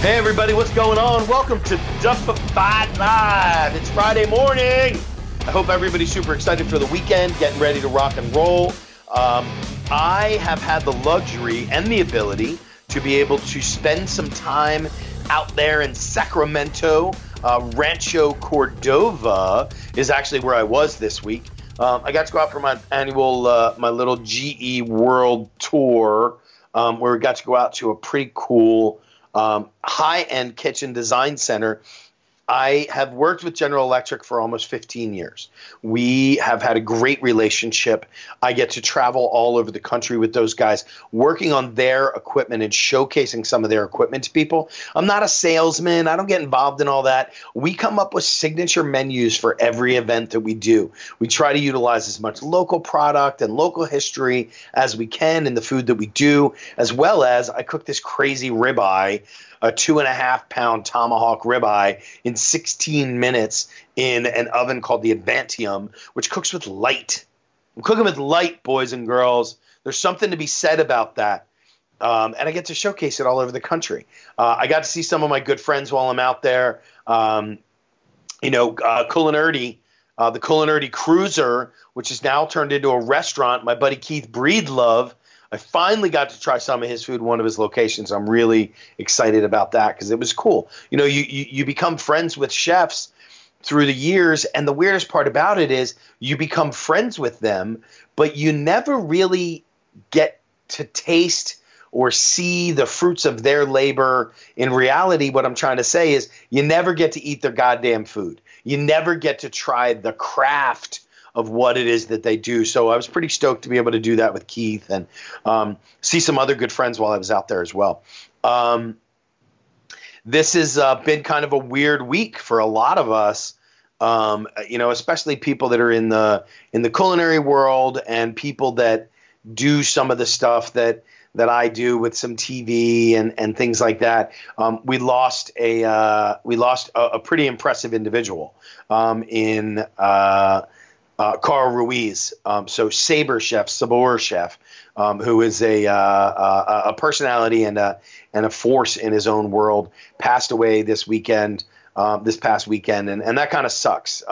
Hey everybody, what's going on? Welcome to Duffified Live. It's Friday morning. I hope everybody's super excited for the weekend, getting ready to rock and roll. Um, I have had the luxury and the ability to be able to spend some time out there in Sacramento. Uh, Rancho Cordova is actually where I was this week. Um, I got to go out for my annual, uh, my little GE World Tour, um, where we got to go out to a pretty cool um, high-end kitchen design center I have worked with General Electric for almost 15 years. We have had a great relationship. I get to travel all over the country with those guys, working on their equipment and showcasing some of their equipment to people. I'm not a salesman, I don't get involved in all that. We come up with signature menus for every event that we do. We try to utilize as much local product and local history as we can in the food that we do, as well as I cook this crazy ribeye a two and a half pound tomahawk ribeye in 16 minutes in an oven called the Advantium, which cooks with light. I'm cooking with light, boys and girls. There's something to be said about that. Um, and I get to showcase it all over the country. Uh, I got to see some of my good friends while I'm out there. Um, you know, uh, Culinerdy, uh, the Culinerdy Cruiser, which is now turned into a restaurant. My buddy Keith Breedlove I finally got to try some of his food in one of his locations. I'm really excited about that because it was cool. You know, you, you you become friends with chefs through the years, and the weirdest part about it is you become friends with them, but you never really get to taste or see the fruits of their labor. In reality, what I'm trying to say is you never get to eat their goddamn food. You never get to try the craft of what it is that they do. So I was pretty stoked to be able to do that with Keith and um, see some other good friends while I was out there as well. Um, this has uh, been kind of a weird week for a lot of us. Um, you know, especially people that are in the in the culinary world and people that do some of the stuff that that I do with some TV and, and things like that. Um, we lost a uh, we lost a, a, pretty impressive individual um, in uh, uh, Carl Ruiz, um, so Saber Chef, Sabor Chef, um, who is a, uh, uh, a personality and a, and a force in his own world, passed away this weekend, um, this past weekend, and, and that kind of sucks.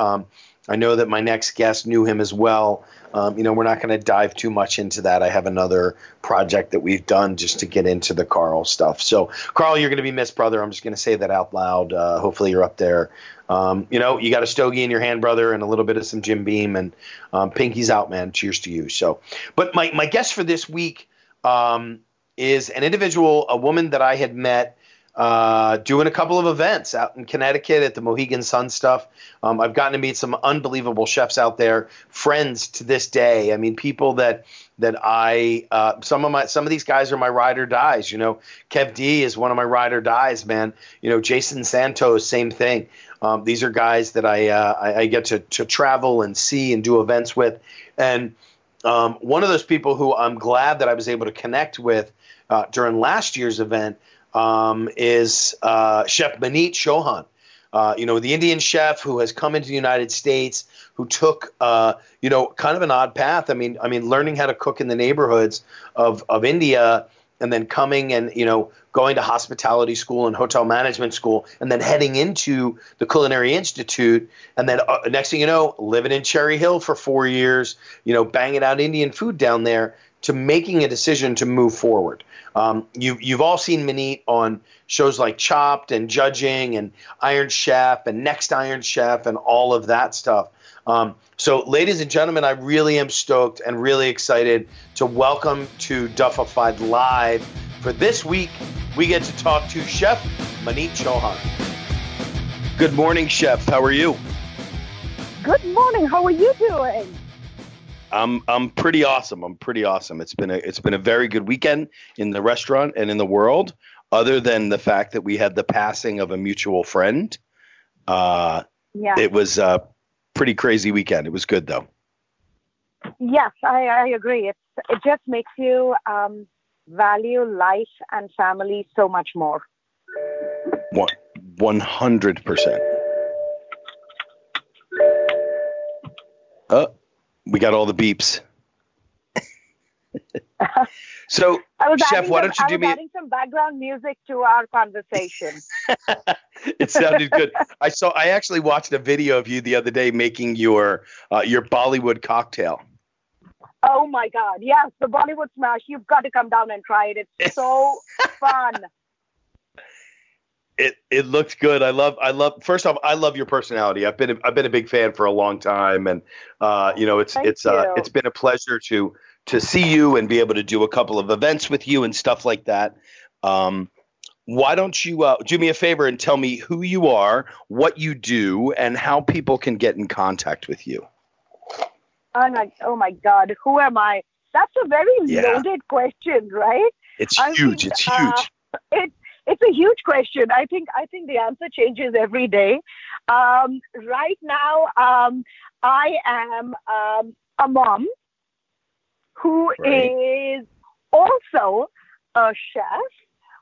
I know that my next guest knew him as well. Um, you know, we're not going to dive too much into that. I have another project that we've done just to get into the Carl stuff. So, Carl, you're going to be missed, brother. I'm just going to say that out loud. Uh, hopefully, you're up there. Um, you know, you got a stogie in your hand, brother, and a little bit of some Jim Beam, and um, Pinky's out, man. Cheers to you. So, but my my guest for this week um, is an individual, a woman that I had met uh, doing a couple of events out in Connecticut at the Mohegan Sun stuff. Um, I've gotten to meet some unbelievable chefs out there, friends to this day. I mean, people that that I uh, some of my some of these guys are my ride or dies. You know, Kev D is one of my ride or dies, man. You know, Jason Santos, same thing. Um, these are guys that I, uh, I, I get to to travel and see and do events with, and um, one of those people who I'm glad that I was able to connect with uh, during last year's event um, is uh, Chef Maneet Chauhan. Uh, you know, the Indian chef who has come into the United States, who took, uh, you know, kind of an odd path. I mean, I mean, learning how to cook in the neighborhoods of, of India, and then coming and you know going to hospitality school and hotel management school, and then heading into the Culinary Institute, and then uh, next thing you know, living in Cherry Hill for four years, you know, banging out Indian food down there, to making a decision to move forward. Um, you, you've all seen Maneet on shows like Chopped and Judging and Iron Chef and Next Iron Chef and all of that stuff. Um, so, ladies and gentlemen, I really am stoked and really excited to welcome to Duffified Live. For this week, we get to talk to Chef Maneet Chauhan. Good morning, Chef. How are you? Good morning. How are you doing? I'm I'm pretty awesome. I'm pretty awesome. It's been a it's been a very good weekend in the restaurant and in the world. other than the fact that we had the passing of a mutual friend. Uh, Yeah. It was a pretty crazy weekend. It was good though. yes, I, I agree. It's it just makes you um, value life and family so much more. One one hundred percent. Oh, we got all the beeps. so, I was Chef, why some, don't you I do was me? adding some background music to our conversation. it sounded good. I saw. I actually watched a video of you the other day making your uh, your Bollywood cocktail. oh my God! Yes, the Bollywood smash. You've got to come down and try it. It's so fun. It it looked good. I love. I love. First off, I love your personality. I've been a, I've been a big fan for a long time, and uh, you know, it's Thank it's uh, it's been a pleasure to to see you and be able to do a couple of events with you and stuff like that. Um, why don't you uh, do me a favor and tell me who you are, what you do, and how people can get in contact with you? I'm like, oh my God, who am I? That's a very Yeah. loaded question, right? It's I huge. mean, it's uh, huge. It, it's a huge question. I think I think the answer changes every day. Um, right now, um, I am um, a mom who is Right. also a chef,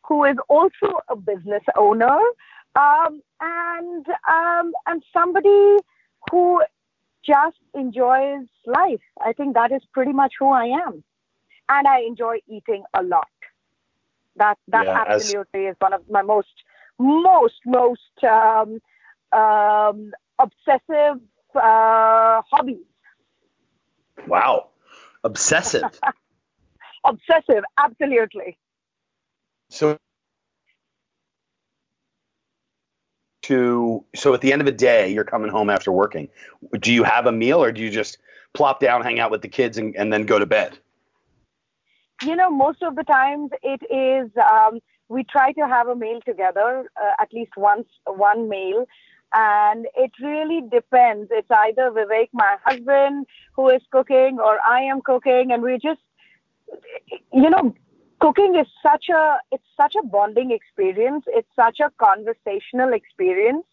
who is also a business owner, um, and um, and somebody who just enjoys life. I think that is pretty much who I am, and I enjoy eating a lot. That that Yeah, as- absolutely is one of my most most most um, um, obsessive uh, hobbies. Wow. Obsessive. Obsessive, absolutely. so to so at the end of the day you're coming home after working do you have a meal or do you just plop down hang out with the kids and, and then go to bed You know, most of the times it is um, we try to have a meal together, uh, at least once one meal, and it really depends. It's either Vivek, my husband, who is cooking, or I am cooking, and we just, you know, cooking is such a it's such a bonding experience. It's such a conversational experience,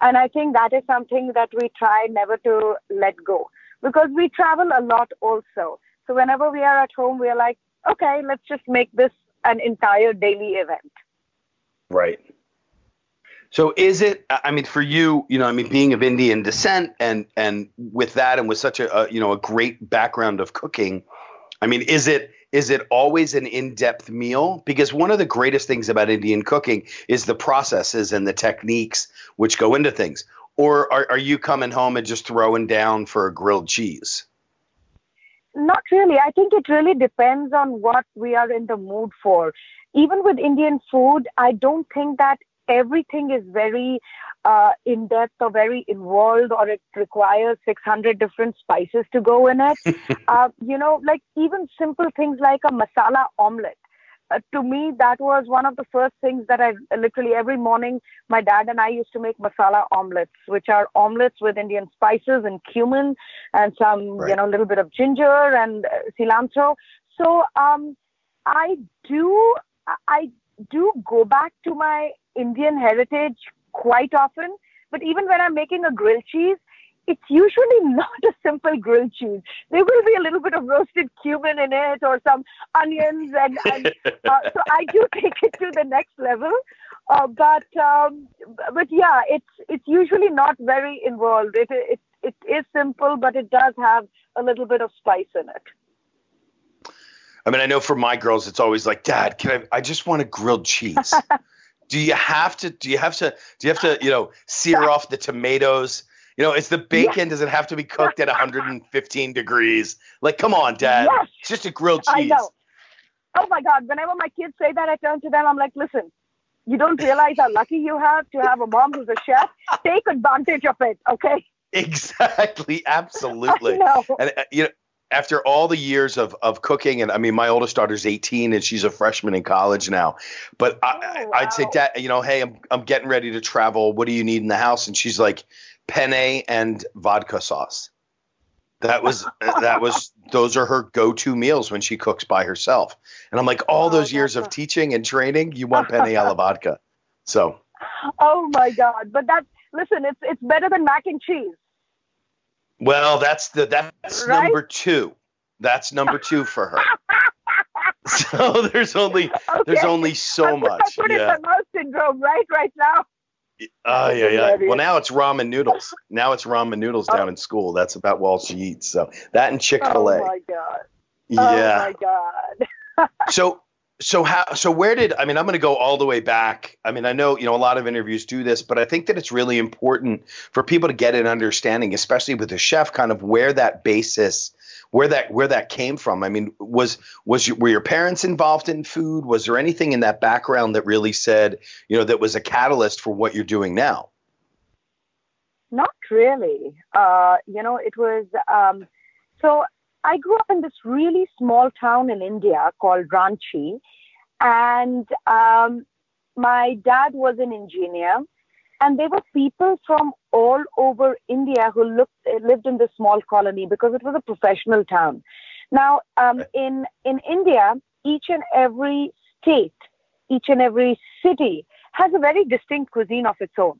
and I think that is something that we try never to let go because we travel a lot also. So whenever we are at home, we are like, okay, let's just make this an entire daily event. right. So is it i mean for you you know i mean being of indian descent and and with that and with such a, a you know a great background of cooking i mean is it is it always an in-depth meal? Because one of the greatest things about indian cooking is the processes and the techniques which go into things. Or are, are you coming home and just throwing down for a grilled cheese Not really. I think it really depends on what we are in the mood for. Even with Indian food, I don't think that everything is very uh, in depth or very involved or it requires 600 different spices to go in it. uh, you know, like even simple things like a masala omelette. Uh, to me, that was one of the first things that I literally every morning my dad and I used to make masala omelets, which are omelets with Indian spices and cumin and some, you know, a little bit of ginger and uh, cilantro. So um, I do, I do go back to my Indian heritage quite often. But even when I'm making a grilled cheese, it's usually not a simple grilled cheese. There will be a little bit of roasted cumin in it or some onions, and, and uh, so I do take it to the next level. Uh, but um, but yeah, it's it's usually not very involved. It it it is simple, but it does have a little bit of spice in it. I mean, I know for my girls, it's always like, Dad, can I? I just want a grilled cheese. do you have to? Do you have to? Do you have to? You know, sear off the tomatoes. You know, is the bacon? Does it have to be cooked at 115 degrees? Like, come on, Dad. Yes. It's just a grilled I cheese. know. Oh my God! Whenever my kids say that, I turn to them. I'm like, listen. You don't realize how lucky you have to have a mom who's a chef. Take advantage of it, okay? Exactly. Absolutely. I. And uh, you know, after all the years of of cooking, and I mean, my oldest daughter's 18 and she's a freshman in college now. But I, Oh, I'd say, wow. Dad, you know, hey, I'm I'm getting ready to travel. What do you need in the house? And she's like, penne and vodka sauce. That was that was those are her go-to meals when she cooks by herself. And I'm like, all oh, those years of teaching and training, you want penne alla vodka. So. Oh my God! But that listen, it's it's better than mac and cheese. Well, that's the that's right? number two. That's number two for her. so there's only okay. there's only so much. Put yeah. in mouse syndrome right right now. Oh yeah, yeah. Well, now it's ramen noodles. Now it's ramen noodles down oh. in school. That's about all she eats. So that and Chick Fil A. Oh my god. Yeah. Oh my god. so so how so where did I mean I'm going to go all the way back. I mean I know you know a lot of interviews do this, but I think that it's really important for people to get an understanding, especially with a chef, kind of where that basis where that where that came from. I mean, was was were your parents involved in food? Was there anything in that background that really said, you know, that was a catalyst for what you're doing now? Not really. Uh, you know, it was um, so I grew up in this really small town in India called Ranchi, and um, my dad was an engineer and there were people from all over India who looked, lived in this small colony because it was a professional town. Now, um, in in India, each and every state, each and every city has a very distinct cuisine of its own.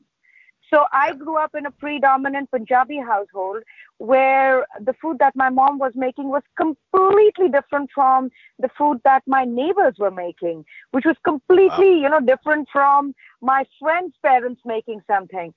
So I grew up in a predominant Punjabi household where the food that my mom was making was completely different from the food that my neighbors were making, which was completely, wow. you know, different from my friend's parents making something.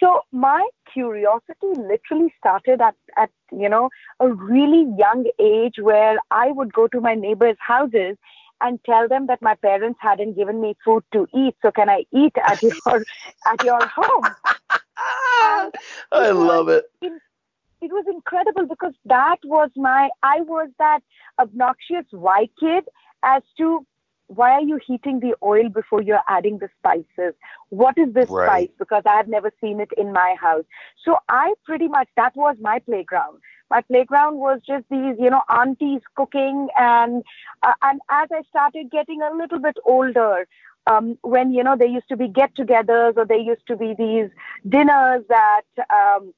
So my curiosity literally started at, at, you know, a really young age where I would go to my neighbors' houses and tell them that my parents hadn't given me food to eat. So can I eat at your at your home? Ah, I love it. it. It was incredible because that was my I was that obnoxious white kid as to why are you heating the oil before you're adding the spices? What is this right. spice? Because I have never seen it in my house. So I pretty much, that was my playground. My playground was just these, you know, aunties cooking. And, uh, and as I started getting a little bit older, um, when, you know, there used to be get togethers or there used to be these dinners that, um,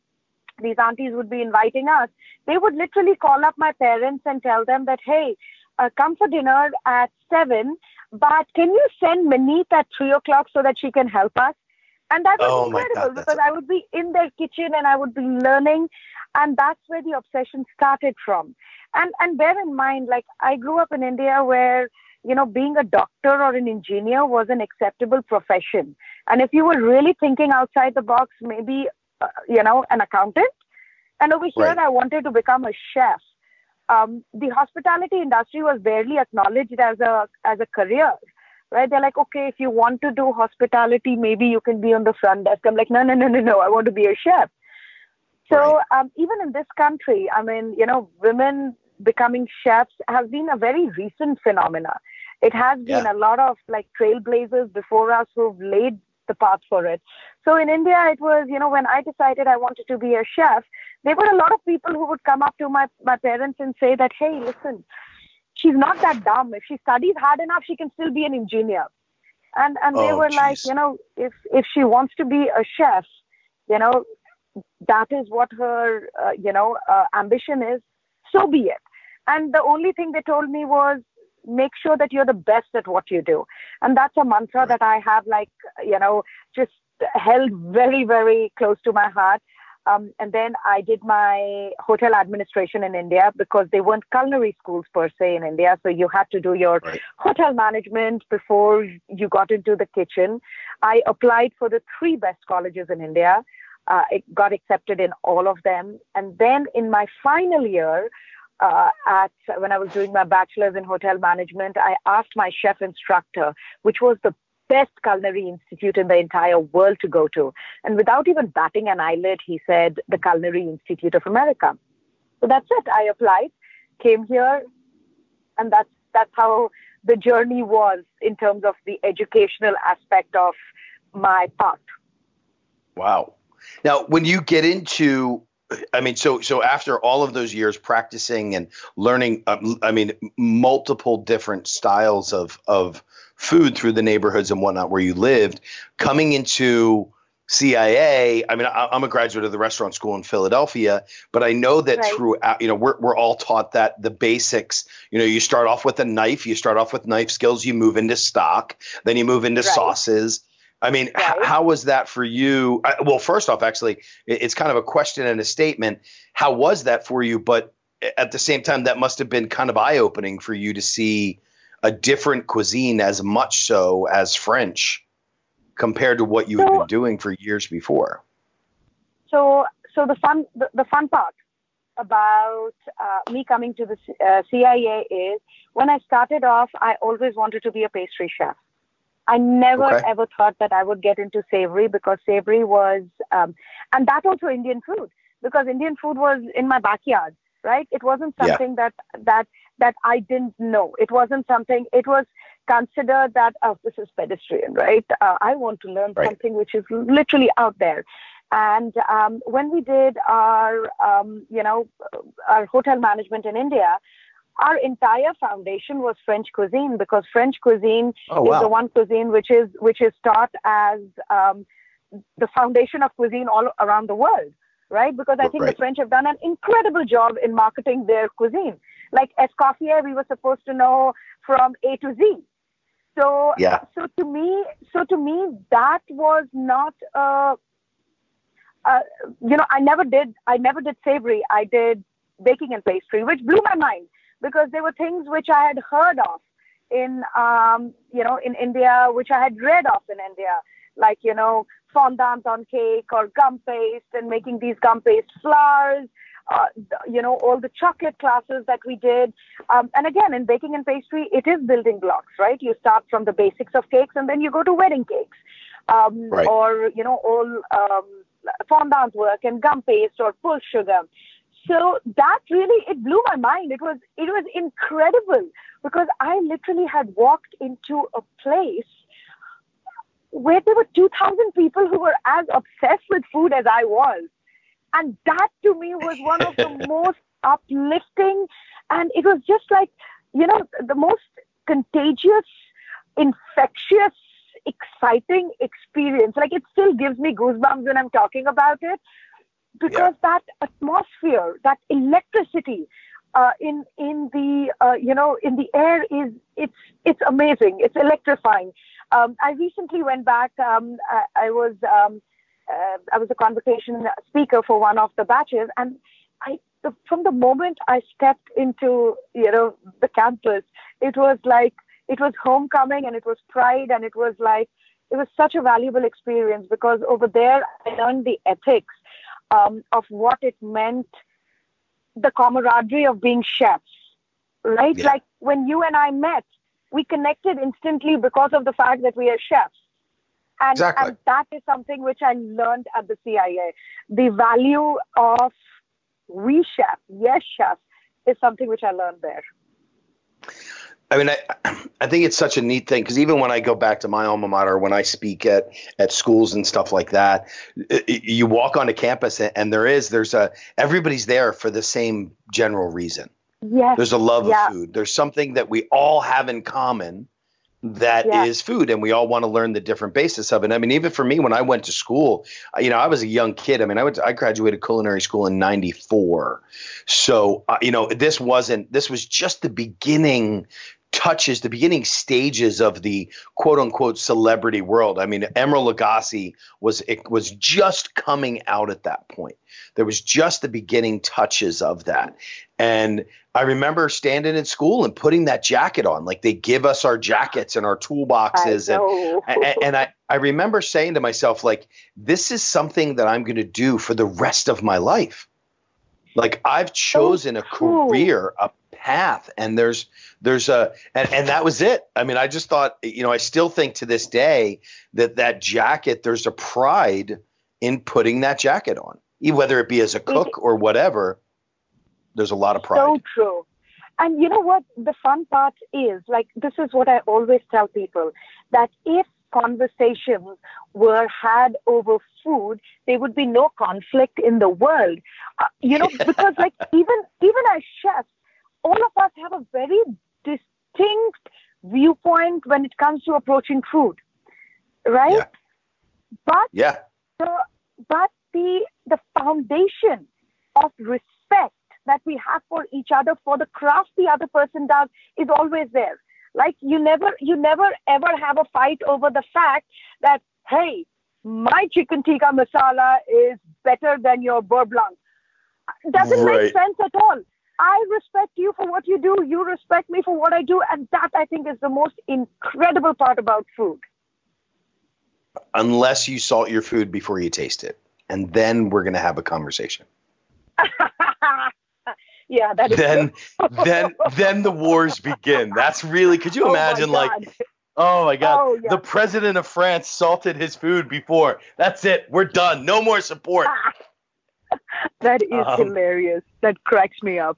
these aunties would be inviting us, they would literally call up my parents and tell them that, hey, uh, come for dinner at seven, but can you send Maneet at three o'clock so that she can help us? And that was oh incredible God, because I would be in their kitchen and I would be learning, and that's where the obsession started from. And and bear in mind, like I grew up in India where you know being a doctor or an engineer was an acceptable profession, and if you were really thinking outside the box, maybe uh, you know an accountant. And over here, right. I wanted to become a chef. Um, the hospitality industry was barely acknowledged as a as a career. Right? They're like okay if you want to do hospitality maybe you can be on the front desk. I'm like no no no no no. I want to be a chef so right. um, even in this country i mean you know women becoming chefs has been a very recent phenomena it has been yeah. a lot of like trailblazers before us who've laid the path for it. So in India, it was, you know, when I decided I wanted to be a chef, there were a lot of people who would come up to my, my parents and say that, hey, listen, she's not that dumb. If she studies hard enough, she can still be an engineer. And and they oh, were geez. like, you know, if if she wants to be a chef, you know, that is what her, uh, you know, uh, ambition is. So be it. And the only thing they told me was, make sure that you're the best at what you do. And that's a mantra that I have, like, you know, just held very, very close to my heart. Um, and then I did my hotel administration in India because they weren't culinary schools per se in India. So you had to do your right. hotel management before you got into the kitchen. I applied for the three best colleges in India. Uh, it got accepted in all of them. And then in my final year, uh, at when I was doing my bachelor's in hotel management, I asked my chef instructor, which was the best culinary institute in the entire world to go to. And without even batting an eyelid, he said, the Culinary Institute of America. So that's it. I applied, came here, and that's that's how the journey was in terms of the educational aspect of my path. Wow. Now, when you get into I mean, so so after all of those years practicing and learning, uh, I mean, multiple different styles of of food through the neighborhoods and whatnot where you lived, coming into CIA. I mean, I, am a graduate of the restaurant school in Philadelphia, but I know that right. throughout, you know, we're, we're all taught that the basics, you know, you start off with a knife, you start off with knife skills, you move into stock, then you move into right. sauces. I mean, right. h- how was that for you? I, well, first off, actually, it's kind of a question and a statement. How was that for you? But at the same time, that must have been kind of eye opening for you to see a different cuisine as much so as French compared to what you so, had been doing for years before? So, so the fun, the, the fun part about uh, me coming to the uh, CIA is when I started off, I always wanted to be a pastry chef. I never okay. ever thought that I would get into savory because savory was, um, and that also Indian food because Indian food was in my backyard, right? It wasn't something yeah. that that that I didn't know. It wasn't something. It was considered that oh, this is pedestrian, right? Uh, I want to learn right. something which is literally out there. And um, when we did our, um, you know, our hotel management in India, our entire foundation was French cuisine because French cuisine oh, wow. is the one cuisine which is which is taught as um, the foundation of cuisine all around the world, right? Because I think right. the French have done an incredible job in marketing their cuisine. Like Escoffier, we were supposed to know from A to Z, so yeah. So to me, so to me, that was not uh, uh, you know, I never did. I never did savory. I did baking and pastry, which blew my mind because there were things which I had heard of in um, you know in India, which I had read of in India, like you know fondant on cake or gum paste and making these gum paste flowers uh, you know, all the chocolate classes that we did. Um, and again, in baking and pastry, it is building blocks, right? You start from the basics of cakes and then you go to wedding cakes. Um, right. Or, you know, all um, fondant work and gum paste or full sugar. So that really, it blew my mind. It was, it was incredible because I literally had walked into a place where there were 2,000 people who were as obsessed with food as I was and that to me was one of the most uplifting. And it was just like, you know, the most contagious, infectious, exciting experience. Like it still gives me goosebumps when I'm talking about it because yeah. that atmosphere, that electricity, uh, in in the uh, you know in the air is it's it's amazing. It's electrifying. Um, I recently went back. Um, I, I, was um, uh, I was a convocation speaker for one of the batches, and I the, from the moment I stepped into you know the campus, it was like it was homecoming and it was pride and it was like it was such a valuable experience because over there I learned the ethics um, of what it meant, the camaraderie of being chefs, right? Yeah. Like when you and I met, we connected instantly because of the fact that we are chefs and, exactly. and that is something which I learned at the CIA. The value of we chef, yes chef, is something which I learned there. I mean, I, I think it's such a neat thing because even when I go back to my alma mater, when I speak at, at schools and stuff like that, it, you walk onto campus and there is, there's a, everybody's there for the same general reason. Yes. There's a love yeah. of food. There's something that we all have in common that yeah. is food and we all want to learn the different basis of it. I mean, even for me, when I went to school, you know, I was a young kid. I mean, I went to, I graduated culinary school in 94. So, uh, you know, this wasn't, this was just the beginning touches the beginning stages of the quote unquote celebrity world. I mean, Emeril Lagasse was it was just coming out at that point. There was just the beginning touches of that. And I remember standing in school and putting that jacket on. Like they give us our jackets and our toolboxes. And, and, and I, I remember saying to myself, like, this is something that I'm going to do for the rest of my life. Like I've chosen a career, a path, and there's there's a and, and that was it. I mean, I just thought, you know, I still think to this day that that jacket, there's a pride in putting that jacket on, whether it be as a cook or whatever there's a lot of pride. So true. And you know what? The fun part is like, this is what I always tell people that if conversations were had over food, there would be no conflict in the world. Uh, you know, because like even even as chefs, all of us have a very distinct viewpoint when it comes to approaching food, right? Yeah. But yeah. the but the the foundation of respect that we have for each other for the craft the other person does is always there like you never you never ever have a fight over the fact that hey my chicken tikka masala is better than your beurre blanc doesn't Right. make sense at all i respect you for what you do you respect me for what i do and that i think is the most incredible part about food Unless you salt your food before you taste it. And then we're going to have a conversation. yeah that is Then, true. then, then the wars begin. That's really, could you Oh imagine, like, oh my God, Oh, yeah. the president of France salted his food before. That's it. We're done. No more support. that is Um, hilarious that cracks me up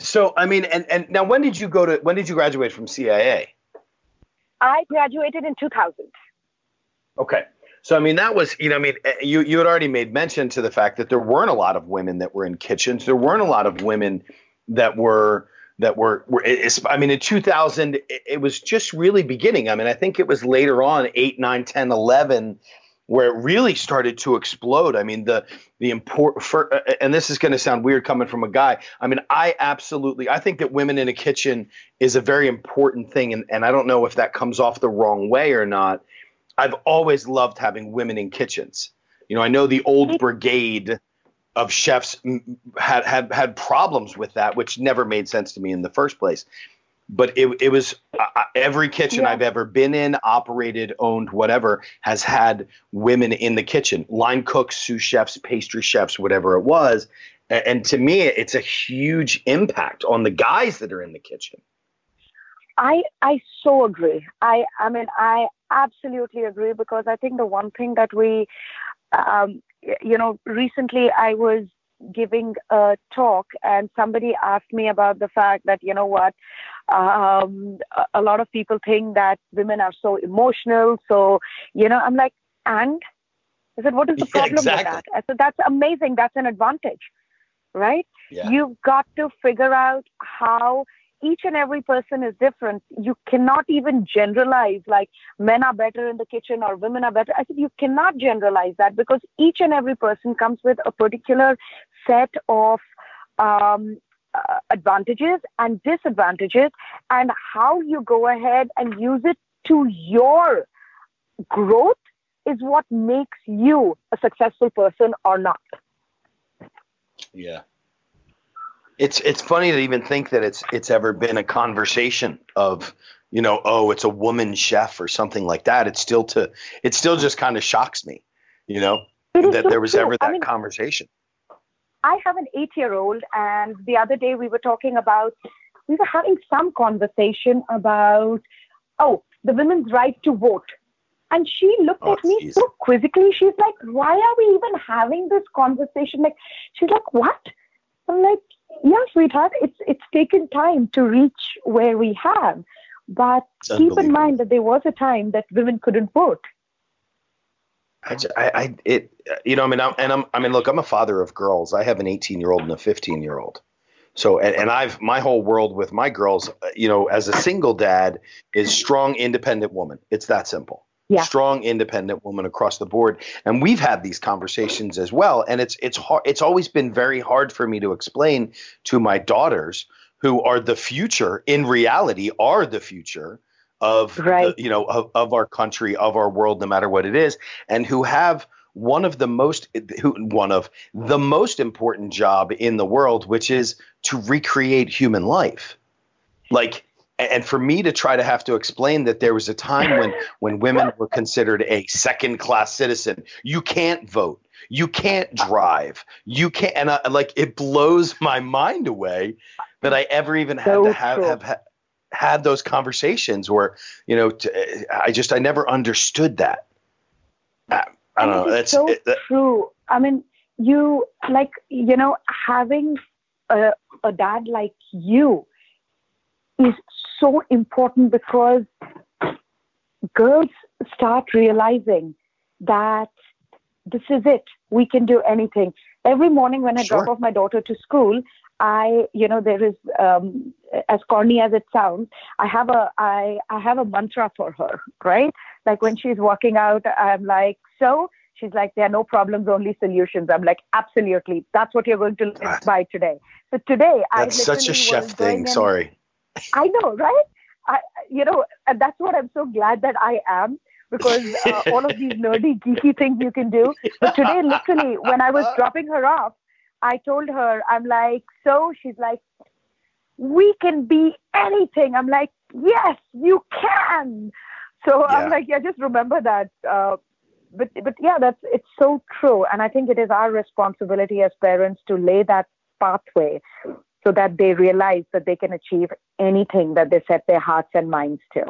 So, I mean, and, and now when did you go to, when did you graduate from CIA? i graduated in 2000 Okay. So I mean that was you know I mean eh, you you had already made mention to the fact that there weren't a lot of women that were in kitchens. There weren't a lot of women that were that were, were I mean in 2000 it, it was just really beginning. I mean I think it was later on 8 9 10 11 where it really started to explode. I mean the the import for, uh, and this is going to sound weird coming from a guy. I mean I absolutely I think that women in a kitchen is a very important thing and and I don't know if that comes off the wrong way or not. I've always loved having women in kitchens. You know, I know the old brigade of chefs had had had problems with that, which never made sense to me in the first place. But it it was uh, every kitchen Yeah. I've ever been in, operated, owned, whatever, has had women in the kitchen, line cooks, sous chefs, pastry chefs, whatever it was. A- And to me, it's a huge impact on the guys that are in the kitchen. I I so agree. I I mean I absolutely agree because I think the one thing that we, um, you know, recently I was giving a talk and somebody asked me about the fact that you know what, um, a, lot of people think that women are so emotional. So you know, I'm like, and I said, what is the Yeah, problem exactly. with that? I said, that's amazing. That's an advantage, right? Yeah. You've got to figure out how each and every person is different. You cannot even generalize like men are better in the kitchen or women are better. I said you cannot generalize that because each and every person comes with a particular set of um, uh, advantages and disadvantages, and how you go ahead and use it to your growth is what makes you a successful person or not. Yeah. It's it's funny to even think that it's it's ever been a conversation of you know oh it's a woman chef or something like that. It's still to it still just kind of shocks me, you know, that so there was true. ever I that mean, conversation. I have an eight year old, and the other day we were talking about, we were having some conversation about, oh, the women's right to vote. And she looked Oh, at me jeez. so quizzically. She's like, why are we even having this conversation? Like, she's like, what? I'm like, yeah, sweetheart, it's, it's taken time to reach where we have. But keep in mind that there was a time that women couldn't vote. I, ju- I, I it you know I mean I'm, and I'm I mean look I'm a father of girls. I have an 18 year old and a 15 year old. So and, and I've my whole world with my girls, uh, you know, as a single dad is strong independent woman. It's that simple. Yeah. Strong independent woman across the board. And we've had these conversations as well and it's it's hard it's always been very hard for me to explain to my daughters who are the future in reality are the future of the- you know of, of our country of our world no matter what it is and who have one of the most who one of the most important job in the world which is to recreate human life like and for me to try to have to explain that there was a time when when women were considered a second class citizen you can't vote. You can't drive. You can't and I, like it blows my mind away that i ever even had So to have, have ha- had those conversations where you know t- i just i never understood that. I, I don't know that's so it, that- true. I mean, you like you know having a, a dad like you is so important because girls start realizing that this is it. We can do anything. Every morning when I drop off my daughter to school, I, you know, there is, um, as corny as it sounds, I have a, I, I have a mantra for her, right? Like when she's walking out, I'm like, so She's like, there are no problems, only solutions. I'm like, absolutely. That's what you're going to live by today. So today, that's I such a chef thing. Sorry. I know, right? I, you know, and that's what I'm so glad that I am because uh, all of these nerdy, geeky things you can do. But today, literally, when I was dropping her off, I told her, I'm like, so she's like, we can be anything. I'm like, yes, you can. So yeah. I'm like, yeah, just remember that. Uh, but but yeah, that's it's so true, and I think it is our responsibility as parents to lay that pathway so that they realize that they can achieve anything that they set their hearts and minds to.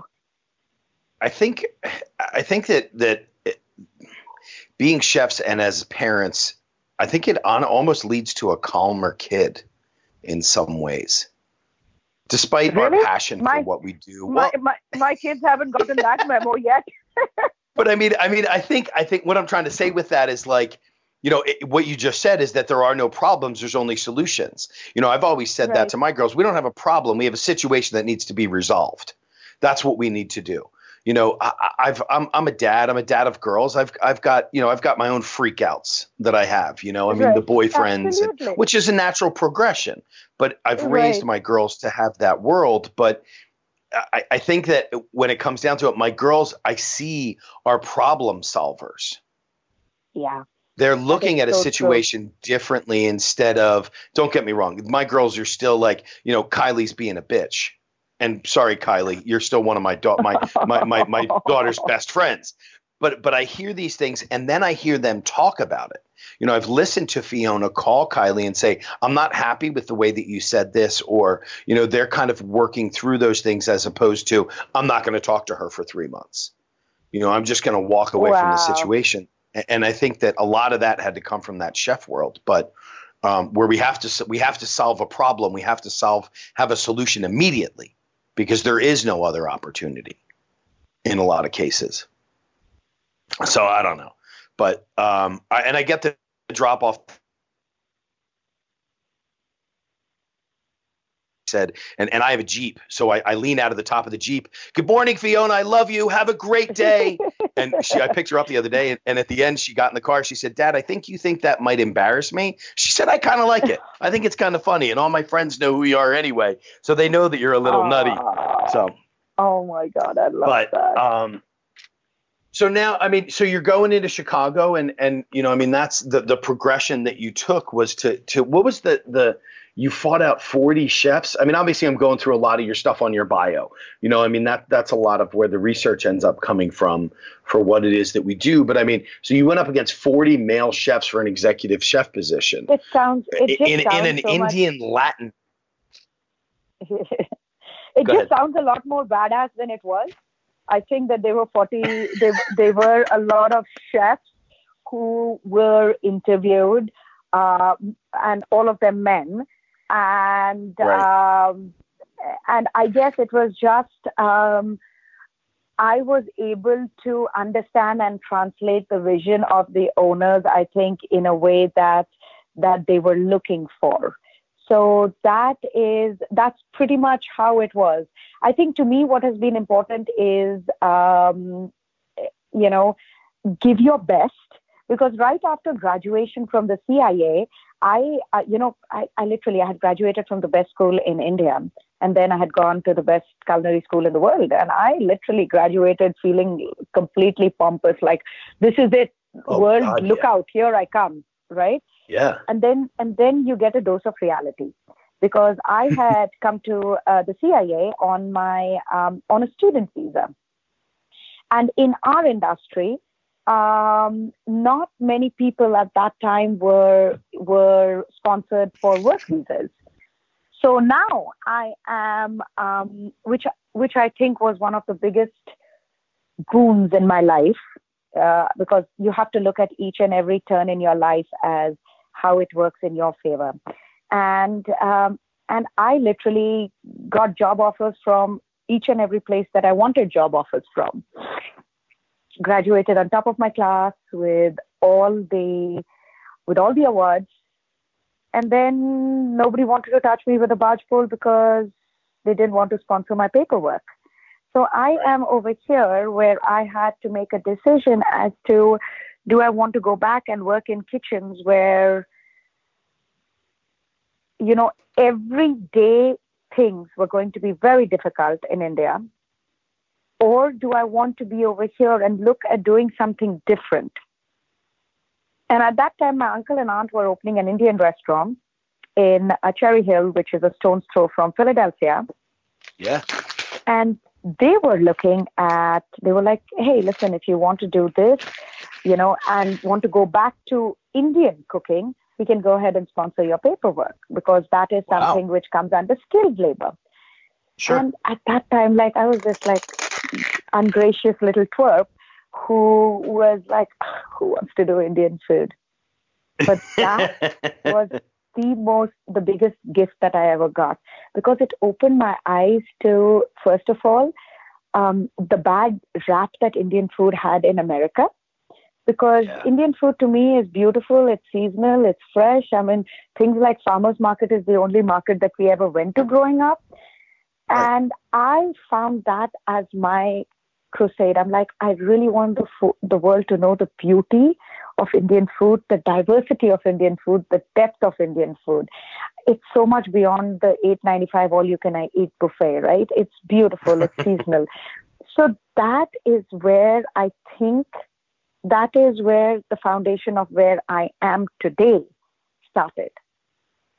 I think I think that that it, being chefs and as parents, I think it on, almost leads to a calmer kid in some ways. Despite really? our passion my, for what we do, my, well, my, my kids haven't gotten that memo yet. but I mean, I mean, I think I think what I'm trying to say with that is like you know it, what you just said is that there are no problems there's only solutions. You know i've always said right. that to my girls we don't have a problem we have a situation that needs to be resolved. That's what we need to do. You know I, have I'm, I'm a dad i'm a dad of girls. I've i've got you know i've got my own freakouts that i have you know i mean right. the boyfriends and, which is a natural progression. But i've right. raised my girls to have that world but I, I think that when it comes down to it my girls i see are problem solvers. Yeah they're looking at a situation true. differently instead of don't get me wrong my girls are still like you know kylie's being a bitch and sorry kylie you're still one of my da- my, my, my my daughter's best friends but but i hear these things and then i hear them talk about it you know i've listened to fiona call kylie and say i'm not happy with the way that you said this or you know they're kind of working through those things as opposed to i'm not going to talk to her for three months you know i'm just going to walk away wow. from the situation and I think that a lot of that had to come from that chef world. But um, where we have to we have to solve a problem, we have to solve have a solution immediately because there is no other opportunity in a lot of cases. So I don't know, but um, I, and I get the drop off said, and, and I have a Jeep. So I, I lean out of the top of the Jeep. Good morning, Fiona. I love you. Have a great day. and she, I picked her up the other day. And, and at the end, she got in the car. She said, Dad, I think you think that might embarrass me. She said, I kind of like it. I think it's kind of funny. And all my friends know who you are anyway. So they know that you're a little nutty. So. Oh my God. I love but, that. Um, so now, I mean, so you're going into Chicago, and and you know, I mean, that's the the progression that you took was to to what was the the you fought out 40 chefs. I mean, obviously, I'm going through a lot of your stuff on your bio. You know, I mean that that's a lot of where the research ends up coming from for what it is that we do. But I mean, so you went up against 40 male chefs for an executive chef position. It sounds it in, sounds in an so Indian much... Latin. it Go just ahead. sounds a lot more badass than it was. I think that there were 40. they they were a lot of chefs who were interviewed, uh, and all of them men and right. um, and I guess it was just um, I was able to understand and translate the vision of the owners. I think in a way that that they were looking for. So that is that's pretty much how it was. I think to me, what has been important is um, you know give your best because right after graduation from the CIA, I, uh, you know, I, I literally I had graduated from the best school in India, and then I had gone to the best culinary school in the world, and I literally graduated feeling completely pompous, like this is it, oh, world, God, look yeah. out, here I come, right? Yeah. And then and then you get a dose of reality, because I had come to uh, the CIA on my um, on a student visa, and in our industry, um, not many people at that time were were sponsored for work visas. So now I am, um, which which I think was one of the biggest boons in my life, uh, because you have to look at each and every turn in your life as how it works in your favor, and um, and I literally got job offers from each and every place that I wanted job offers from graduated on top of my class with all the with all the awards. And then nobody wanted to touch me with a barge pole because they didn't want to sponsor my paperwork. So i am over here where i had to make a decision as to do I want to go back and work in kitchens where, you know, everyday things were going to be very difficult in India? Or do I want to be over here and look at doing something different? And at that time, my uncle and aunt were opening an Indian restaurant in uh, Cherry Hill, which is a stone's throw from Philadelphia. Yeah. And they were looking at, they were like, hey, listen, if you want to do this, you know, and want to go back to Indian cooking, we can go ahead and sponsor your paperwork because that is Wow. something which comes under skilled labor. Sure. And at that time, like I was just like ungracious little twerp who was like, who wants to do Indian food? But that was the most, the biggest gift that I ever got because it opened my eyes to, first of all, um, the bad rap that Indian food had in America. Because Yeah. Indian food to me is beautiful, it's seasonal, it's fresh. I mean, things like farmers market is the only market that we ever went to growing up. Right. And I found that as my crusade. I'm like, I really want the fo- the world to know the beauty of Indian food, the diversity of Indian food, the depth of Indian food. It's so much beyond the 8.95 all you can eat buffet, right? It's beautiful, it's seasonal. So that is where I think that is where the foundation of where I am today started.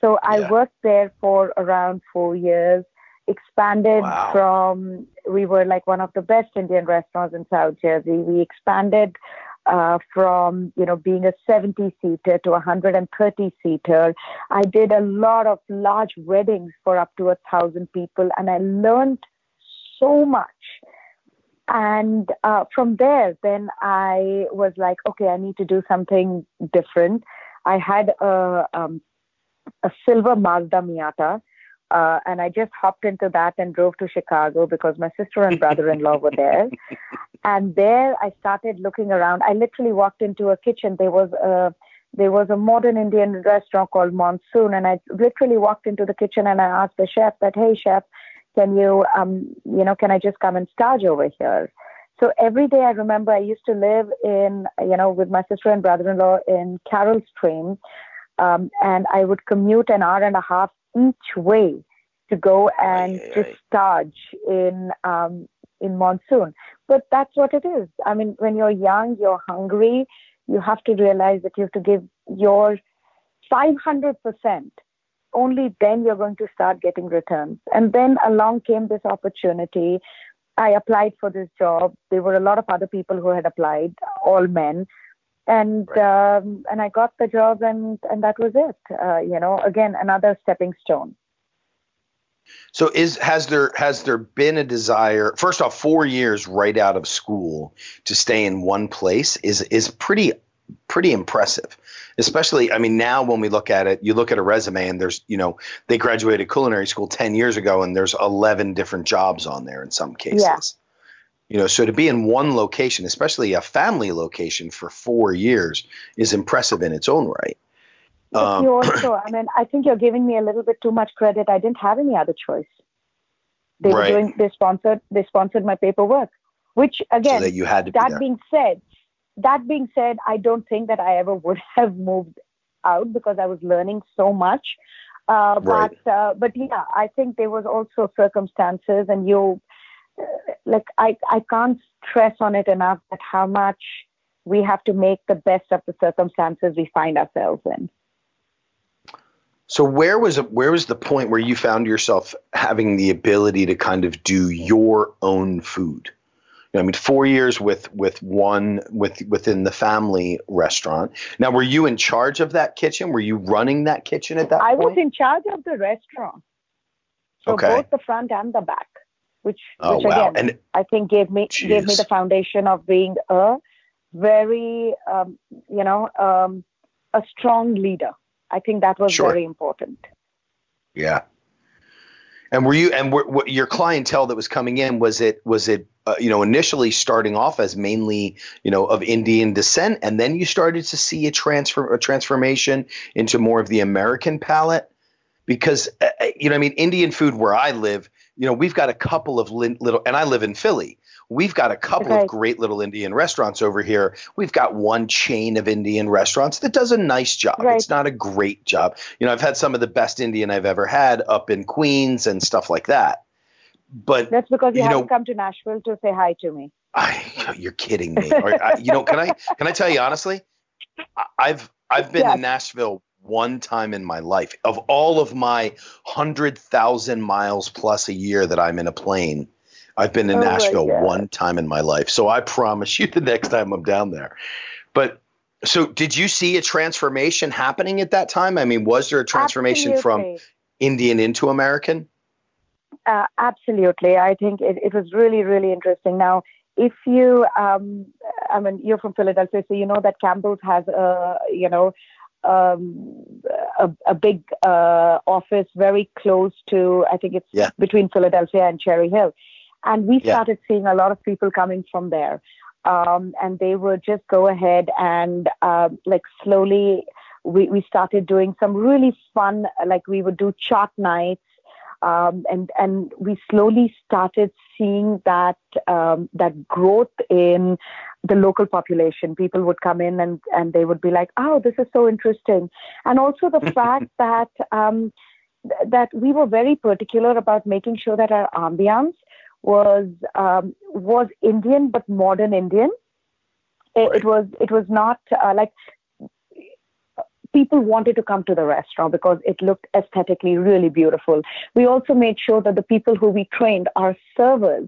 So I Yeah. worked there for around four years, expanded Wow. from, we were like one of the best Indian restaurants in South Jersey. We expanded uh, from, you know, being a 70 seater to 130 seater. I did a lot of large weddings for up to a thousand people and I learned so much. And uh, from there, then I was like, okay, I need to do something different. I had a, um, a silver Mazda Miata, uh, and I just hopped into that and drove to Chicago because my sister and brother-in-law were there. And there, I started looking around. I literally walked into a kitchen. There was a there was a modern Indian restaurant called Monsoon, and I literally walked into the kitchen and I asked the chef that, "Hey, chef, can you, um, you know, can I just come and stage over here?" So every day, I remember I used to live in, you know, with my sister and brother-in-law in Carol Stream, um, and I would commute an hour and a half each way to go and Aye, aye, in um, in monsoon. But that's what it is. I mean, when you're young, you're hungry. You have to realize that you have to give your 500 percent. Only then you're going to start getting returns. And then along came this opportunity. I applied for this job. There were a lot of other people who had applied, all men and um, and I got the job, and and that was it. Uh, you know, again, another stepping stone. So is has there has there been a desire? First off, four years right out of school to stay in one place is is pretty pretty impressive. Especially, I mean, now when we look at it, you look at a resume and there's you know they graduated culinary school ten years ago and there's eleven different jobs on there in some cases. You know, so to be in one location, especially a family location for four years, is impressive in its own right. Um, you also, I mean, I think you're giving me a little bit too much credit. I didn't have any other choice. They were doing, they sponsored, they sponsored my paperwork. Which so again, that you had to be that there. being said, that being said, I don't think that I ever would have moved out because I was learning so much. Uh, Right. But uh, but yeah, I think there was also circumstances, and you like I I can't stress on it enough that how much we have to make the best of the circumstances we find ourselves in. So where was where was the point where you found yourself having the ability to kind of do your own food? You know, I mean, four years with with one with within the family restaurant. Now, were you in charge of that kitchen? Were you running that kitchen at that point? I point? was in charge of the restaurant, so Okay. both the front and the back, which oh which wow! again And I think gave me gave me the foundation of being a very um, you know um, a strong leader. I think that was Sure. very important. yeah. And were you and were, what your clientele that was coming in was it was it uh, you know initially starting off as mainly you know of Indian descent and then you started to see a transfer a transformation into more of the American palate because uh, uh, you know I mean Indian food where I live you know we've got a couple of little and I live in Philly We've got a couple Okay. of great little Indian restaurants over here. We've got one chain of Indian restaurants that does a nice job. Right. It's not a great job. You know, I've had some of the best Indian I've ever had up in Queens and stuff like that. But That's because you, You haven't know- come to Nashville to say hi to me. I, you're kidding me. Or, I, you know, can I can I tell you honestly? I've I've been Yes. to Nashville one time in my life. Of all of my hundred thousand miles plus a year that I'm in a plane, I've been in Oh Nashville one time in my life. So I promise you, the next time I'm down there. But so, did you see a transformation happening at that time? I mean, was there a transformation from Indian into American? Uh, absolutely. I think it, it was really, really interesting. Now, if you, um, I mean, you're from Philadelphia, so you know that Campbell's has a, you know, um, a, a big uh, office very close to, I think it's Yeah. between Philadelphia and Cherry Hill. And we Yeah. started seeing a lot of people coming from there. Um, and they would just go ahead and um, like slowly, we, we started doing some really fun, like we would do chaat nights um, and and we slowly started seeing that um, that growth in the local population. People would come in and and they would be like, "Oh, this is so interesting," and also the fact that um, th- that we were very particular about making sure that our ambiance was um, was Indian but modern Indian. It, Right. it was it was not uh, like people wanted to come to the restaurant because it looked aesthetically really beautiful. We also made sure that the people who we trained, our servers,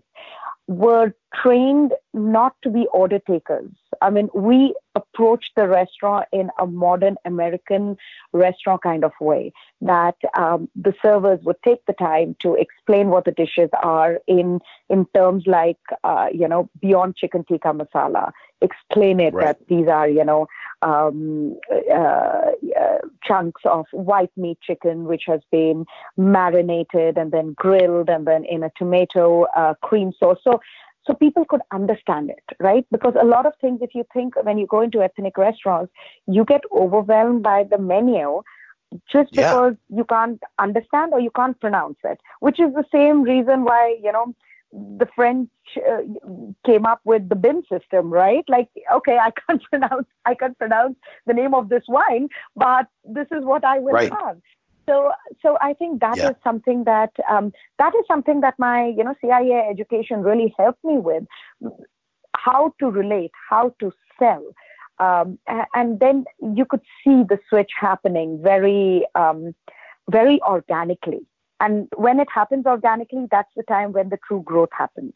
were trained not to be order takers. I mean, we approached the restaurant in a modern American restaurant kind of way that um, the servers would take the time to explain what the dishes are in in terms like uh, you know beyond chicken tikka masala. Explain it Right. that these are you know um, uh, uh, chunks of white meat chicken which has been marinated and then grilled and then in a tomato uh, cream sauce. So so people could understand it, right? Because a lot of things, if you think when you go into ethnic restaurants, you get overwhelmed by the menu just Yeah. because you can't understand or you can't pronounce it, which is the same reason why, you know, the French uh, came up with the bin system, right? Like, okay, I can't pronounce, I can't pronounce the name of this wine, but this is what I will Right. have. So, so I think that is Yeah. something that um, that is something that my you know CIA education really helped me with, how to relate, how to sell, um, and then you could see the switch happening very, um, very organically. And when it happens organically, that's the time when the true growth happens.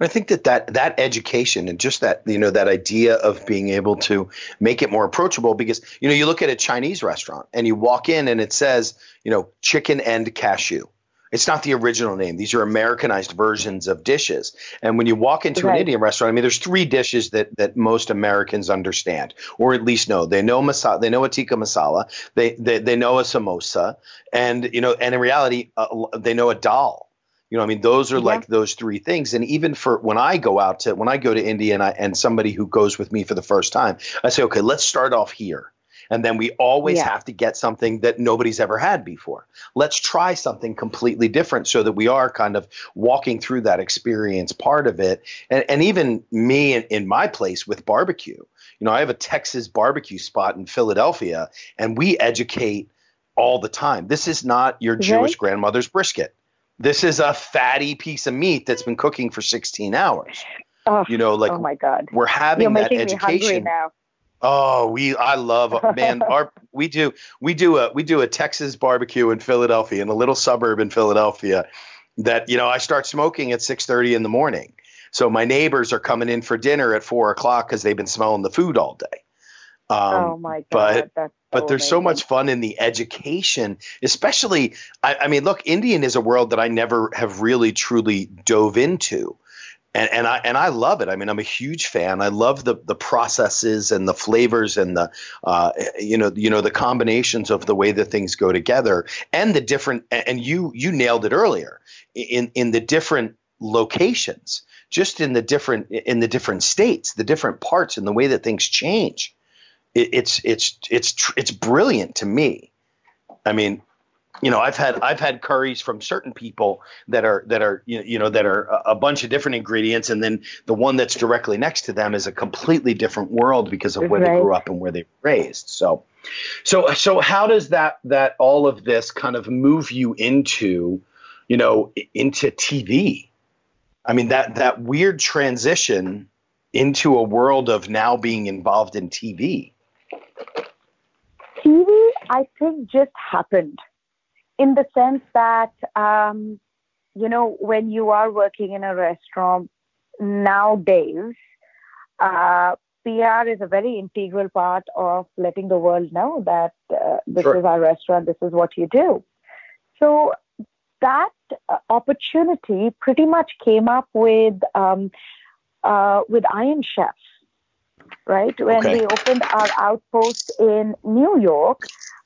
I think that, that that education and just that you know that idea of being able to make it more approachable because you know you look at a Chinese restaurant and you walk in and it says you know chicken and cashew. It's not the original name. These are Americanized versions of dishes. And when you walk into an Indian restaurant, I mean, there's three dishes that that most Americans understand, or at least know. They know masala. They know a tikka masala. They they, they know a samosa, and you know, and in reality, uh, they know a dal. You know, I mean, those are Yeah. like those three things. And even for when I go out to when I go to India and I, and somebody who goes with me for the first time, I say, okay, let's start off here. And then we always Yeah. have to get something that nobody's ever had before. Let's try something completely different so that we are kind of walking through that experience part of it. And, and even me in, in my place with barbecue, you know, I have a Texas barbecue spot in Philadelphia, and we educate all the time. This is not your Jewish grandmother's brisket. This is a fatty piece of meat that's been cooking for 16 hours. Oh, You know, like oh my God. we're having You're that making me hungry education. now. Oh, we I love man. Our we do we do a we do a Texas barbecue in Philadelphia in a little suburb in Philadelphia that you know I start smoking at six thirty in the morning. So my neighbors are coming in for dinner at four o'clock because they've been smelling the food all day. Um, oh my God. but- that's but there's so much fun in the education, especially. I, I mean, look, Indian is a world that I never have really truly dove into, and and I and I love it. I mean, I'm a huge fan. I love the the processes and the flavors and the uh, you know you know the combinations of the way that things go together and the different. And you you nailed it earlier in in the different locations, just in the different in the different states, the different parts, and the way that things change it, it's it's it's it's brilliant to me. I mean, you know i've had i've had curries from certain people that are that are you know that are a bunch of different ingredients and then the one that's directly next to them is a completely different world because of where right. they grew up and where they were raised. So so so how does that that all of this kind of move you into you know into tv i mean that that weird transition into a world of now being involved in tv tv i think just happened in the sense that, um, you know, when you are working in a restaurant nowadays, uh, PR is a very integral part of letting the world know that uh, this sure. is our restaurant, this is what you do. So that uh, opportunity pretty much came up with um, uh, with Iron Chef, right? When okay. we opened our outpost in New York,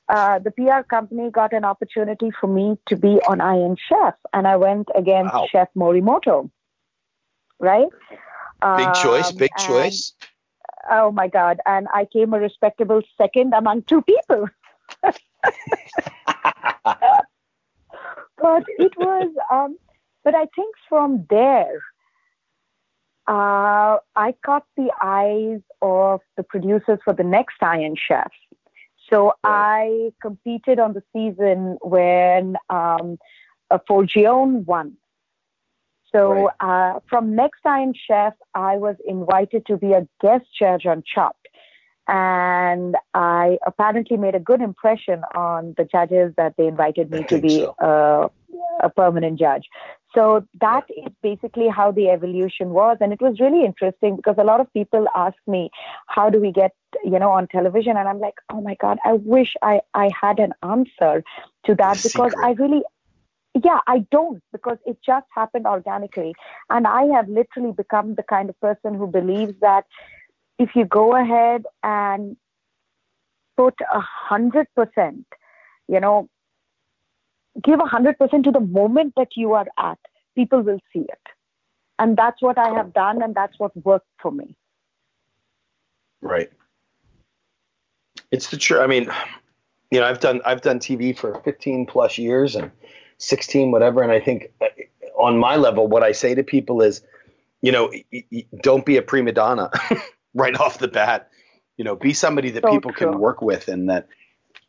uh, the PR company got an opportunity for me to be on Iron Chef, and I went against wow. Chef Morimoto. Right? Big choice, big um, choice. Oh my God. And I came a respectable second among two people. but it was, um, but I think from there, uh, I caught the eyes of the producers for the next Iron Chef. So I competed on the season when um, Forgione won. So right. uh, from Next Iron Chef, I was invited to be a guest judge on Chopped. And I apparently made a good impression on the judges that they invited me I to be so. uh, a permanent judge. So that is basically how the evolution was. And it was really interesting because a lot of people ask me, how do we get, you know, on television? And I'm like, oh my God, I wish I, I had an answer to that the because secret. I really, yeah, I don't because it just happened organically. And I have literally become the kind of person who believes that if you go ahead and put a hundred percent, you know, give 100% to the moment that you are at, people will see it. And that's what I have done, and that's what worked for me. Right. It's the truth. I mean, you know, I've done I've done TV for 15 plus years and 16 whatever, and I think uh, on my level, what I say to people is, you know, don't be a prima donna right off the bat. You know, be somebody that so people true. can work with and that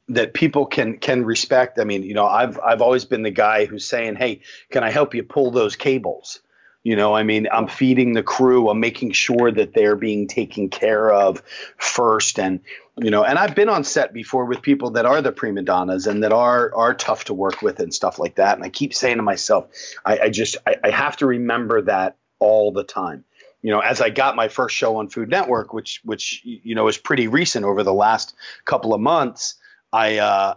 that people can can respect. I mean, you know, I've I've always been the guy who's saying, "Hey, can I help you pull those cables?" You know, I mean, I'm feeding the crew. I'm making sure that they're being taken care of first, and you know, and I've been on set before with people that are the prima donnas and that are are tough to work with and stuff like that. And I keep saying to myself, I, I just I, I have to remember that all the time you know, as I got my first show on Food Network, which which you know is pretty recent over the last couple of months, I, uh,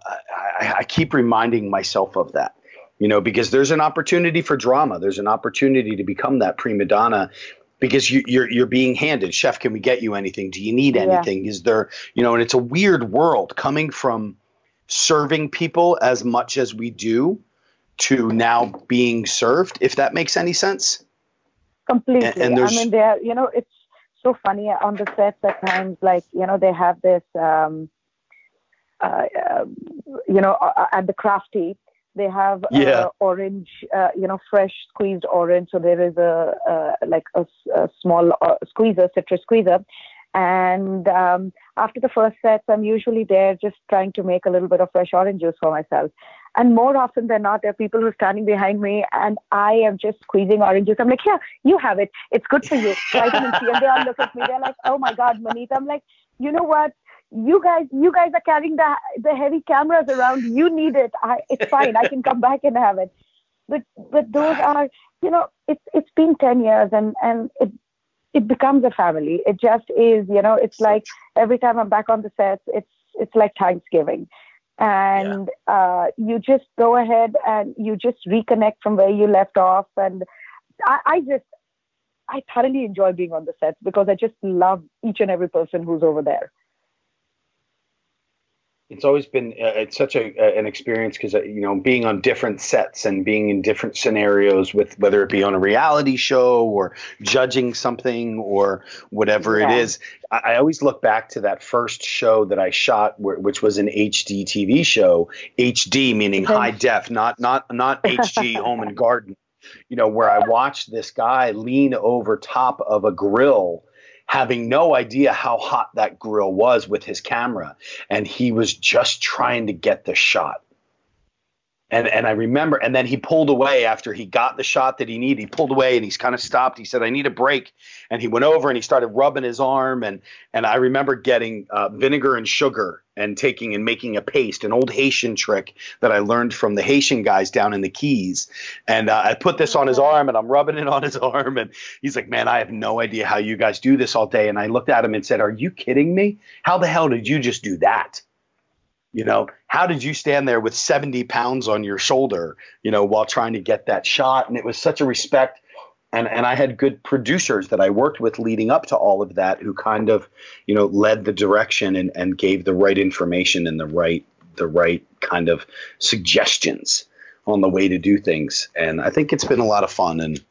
I, I keep reminding myself of that you know, because there's an opportunity for drama. There's an opportunity to become that prima donna because you, are you're, you're being handed. Chef, can we get you anything? Do you need anything? Yeah. Is there, you know, and it's a weird world coming from serving people as much as we do to now being served. If that makes any sense. Completely. And, and I mean, there, you know, it's so funny on the sets at times. Like, you know, they have this. Um, uh, um, you know, uh, uh, at the crafty, they have yeah. orange, uh, you know, fresh squeezed orange. So there is a uh, like a, a small uh, squeezer, citrus squeezer. And um, after the first sets, I'm usually there just trying to make a little bit of fresh orange juice for myself. And more often than not, there are people who are standing behind me, and I am just squeezing oranges. I'm like, "Yeah, you have it. It's good for you." Vitamin C. And they all look at me. They're like, "Oh my God, Manita." I'm like, "You know what? You guys you guys are carrying the the heavy cameras around. You need it. I, it's fine. I can come back and have it. But but those are you know it's it's been 10 years and and it it becomes a family. It just is you know it's like every time i'm back on the sets it's it's like thanksgiving. And yeah. uh, you just go ahead and you just reconnect from where you left off. And I, I just i thoroughly enjoy being on the sets because i just love each and every person who's over there it's always been uh, it's such a, uh, an experience because uh, you know being on different sets and being in different scenarios with whether it be on a reality show or judging something or whatever yeah. it is. I, I, always look back to that first show that i shot where, which was an hd tv show. Hd meaning high def not not not hg home and garden. You know where i watched this guy lean over top of a grill having no idea how hot that grill was with his camera. And he was just trying to get the shot. And, and I remember, and then he pulled away after he got the shot that he needed. He pulled away and he's kind of stopped. He said, "I need a break." And he went over and he started rubbing his arm. And and I remember getting uh, vinegar and sugar and taking and making a paste, an old Haitian trick that I learned from the Haitian guys down in the Keys. And uh, I put this on his arm and I'm rubbing it on his arm. And he's like, "Man, I have no idea how you guys do this all day." And I looked at him and said, "Are you kidding me? How the hell did you just do that?" You know, how did you stand there with 70 pounds on your shoulder, you know, while trying to get that shot? And it was such a respect. And, and I had good producers that I worked with leading up to all of that who kind of, you know, led the direction and, and gave the right information and the right the right kind of suggestions on the way to do things. And I think it's been a lot of fun and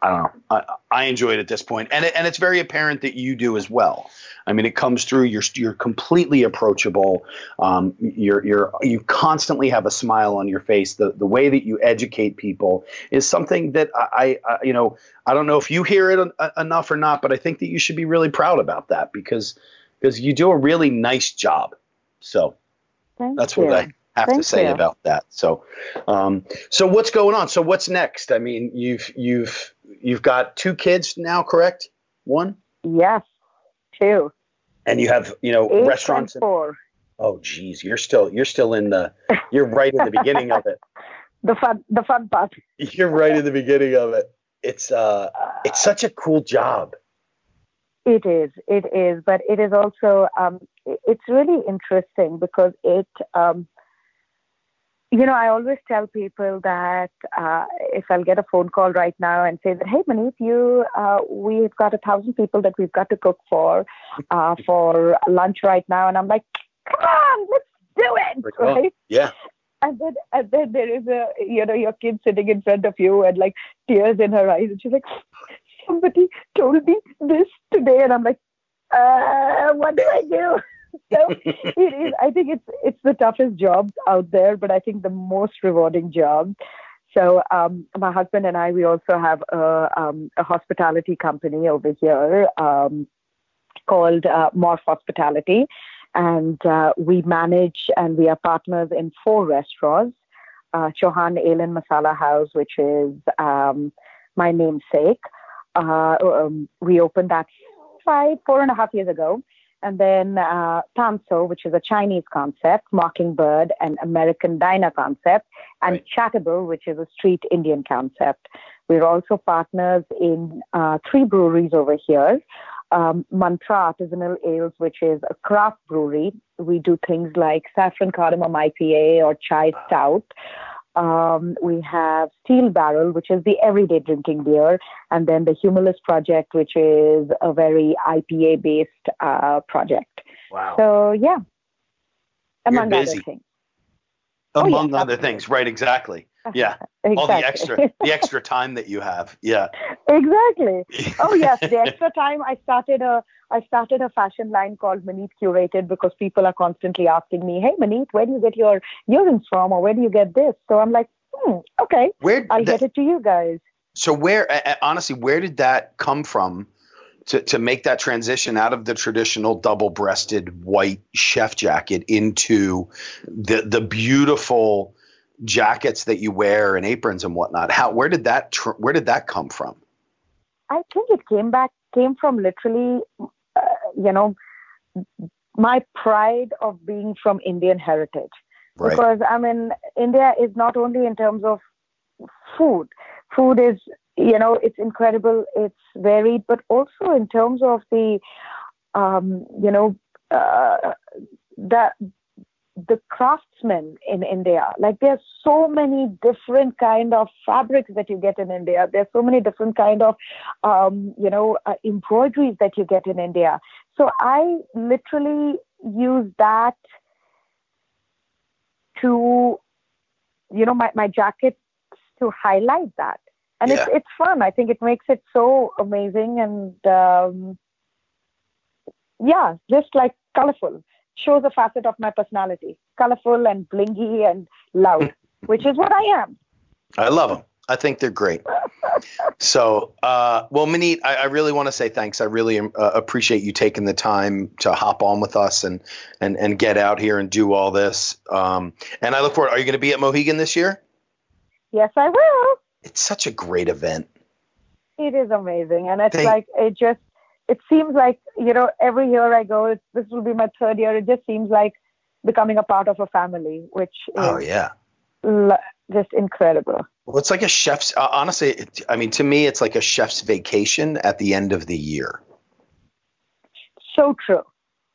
I don't know. I, I enjoy it at this point, and it, and it's very apparent that you do as well. I mean, it comes through. You're you're completely approachable. Um, you're you're you constantly have a smile on your face. The the way that you educate people is something that I, I you know I don't know if you hear it en- enough or not, but I think that you should be really proud about that because because you do a really nice job. So Thank that's you. what I have Thank to say you. about that. So, um, so what's going on? So what's next? I mean, you've you've you've got two kids now, correct? One, Yes, two. and you have you know Eight restaurants. and four. oh, geez, you're still you're still in the you're right in the beginning of it. The fun, the fun part. You're right in the beginning of it. It's uh, it's such a cool job. It is, it is, but it is also, um, it's really interesting because it, um, you know, I always tell people that uh, if I'll get a phone call right now and say that, hey, Maneet, you, uh, we've got a thousand people that we've got to cook for, uh, for lunch right now, and I'm like, come on, let's do it, Like, oh, right? Yeah, And then, and then there is a, you know, your kid sitting in front of you and like tears in her eyes. And she's like, somebody told me this today. And I'm like, uh, what do I do? So it is, I think it's, it's the toughest job out there, but I think the most rewarding job. So um, my husband and I, we also have a, um, a hospitality company over here um, called uh, Morph Hospitality and uh, we manage and we are partners in four restaurants. Uh, Chauhan Ale Masala House, which is um, my namesake. Uh, um, we opened that five, four and a half years ago. And then uh, Tansuo, which is a Chinese concept, Mockingbird, an American diner concept, and Right. Chaatable, which is a street Indian concept. We're also partners in uh, three breweries over here um, Mantra Artisanal Ales, which is a craft brewery. We do things like saffron cardamom IPA or chai stout. Um, we have Steel Barrel, which is the everyday drinking beer, and then the Humulus Project, which is a very IPA based uh, project. wow. So, yeah, among other busy. things. oh, Among yeah, other things, right? Exactly. Yeah. Exactly. All the extra the extra time that you have. Yeah. exactly. Oh yes, the extra time I started a I started a fashion line called Maneet Curated because people are constantly asking me, "Hey Maneet, where do you get your earrings from, or where do you get this?" So I'm like, hmm, "Okay, Where I'll that- get it to you guys." So where, honestly, where did that come from to, to make that transition out of the traditional double-breasted white chef jacket into the the beautiful jackets that you wear and aprons and whatnot? How where did that tr- where did that come from? I think it came back came from literally, uh, you know, my pride of being from Indian heritage. Right. because I mean, India is not only in terms of food. Food is, you know, it's incredible, it's varied, but also in terms of the, um, you know, uh, the the craftsmen in India. Like there's so many different kind of fabrics that you get in India. There's so many different kind of, um, you know, uh, embroideries that you get in India. So I literally use that to, you know, my, my jackets to highlight that. And Yeah. it's, it's fun. I think it makes it so amazing and, um, yeah, just like colorful. Shows a facet of my personality. Colorful and blingy and loud, which is what I am. I love them. I think they're great. So, uh, well, Maneet, I, I really want to say thanks. I really uh, appreciate you taking the time to hop on with us and and and get out here and do all this. Um, and I look forward. Are you going to be at Mohegan this year? Yes, I will. It's such a great event. It is amazing, and it's Thank- like it just. It seems like you know every year I go. It's, this will be my third year. It just seems like becoming a part of a family, which is Oh yeah. l- just incredible. Well, it's like a chef's. Uh, honestly, it, I mean, to me, it's like a chef's vacation at the end of the year. So true.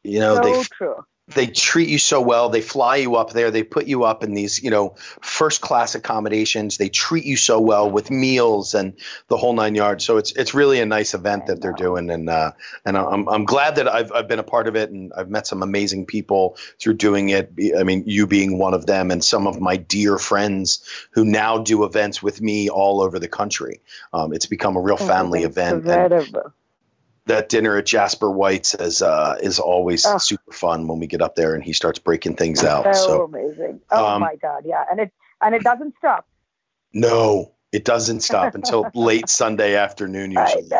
You know, so they true. They treat you so well. They fly you up there. They put you up in these, you know, first class accommodations. They treat you so well with meals and the whole nine yards. So it's it's really a nice event that they're doing, and uh, and I'm I'm glad that I've I've been a part of it, and I've met some amazing people through doing it. I mean, you being one of them, and some of my dear friends who now do events with me all over the country. Um, it's become a real family event. And. That dinner at Jasper White's is uh, is always Oh. super fun when we get up there and he starts breaking things out. So amazing. Oh um, my God, yeah, and it and it doesn't stop. no, it doesn't stop until late Sunday afternoon I usually. know.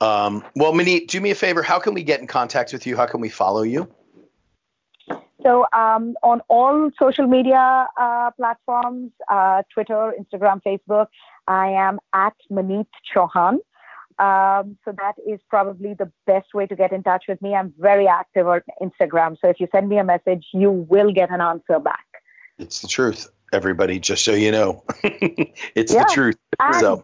So um, well, Minnie, do me a favor. How can we get in contact with you? How can we follow you? So um, on all social media uh, platforms, uh, Twitter, Instagram, Facebook, I am at Maneet Chauhan. Um, so that is probably the best way to get in touch with me. I'm very active on Instagram. So if you send me a message, you will get an answer back. It's the truth, everybody. Just so you know, it's Yeah. the truth. And, So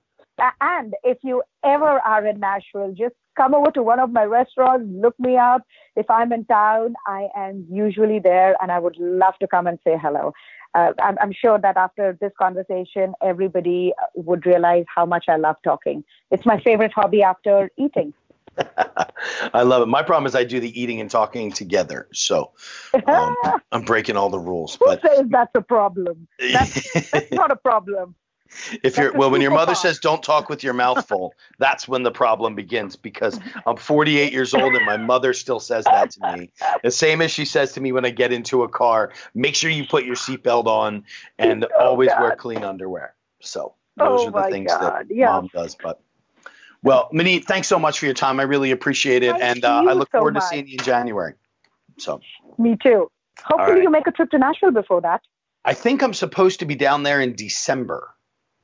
and if you ever are in Nashville, just come over to one of my restaurants, look me up. If I'm in town, I am usually there and I would love to come and say hello. Uh, I'm, I'm sure that after this conversation, everybody would realize how much I love talking. It's my favorite hobby after eating. I love it. My problem is I do the eating and talking together. So um, I'm breaking all the rules. Who But says that's a problem? That's, that's not a problem. if you're well when your mother superpower. says don't talk with your mouth full that's when the problem begins because i'm 48 years old and my mother still says that to me the same as she says to me when i get into a car make sure you put your seatbelt on and Oh, always wear clean underwear so those Oh, are the things God, that yeah. mom does but well Minnie, thanks so much for your time i really appreciate it Thank and uh, i look so forward to seeing you in january so Me too. Hopefully, right. you make a trip to Nashville before that. i think i'm supposed to be down there in december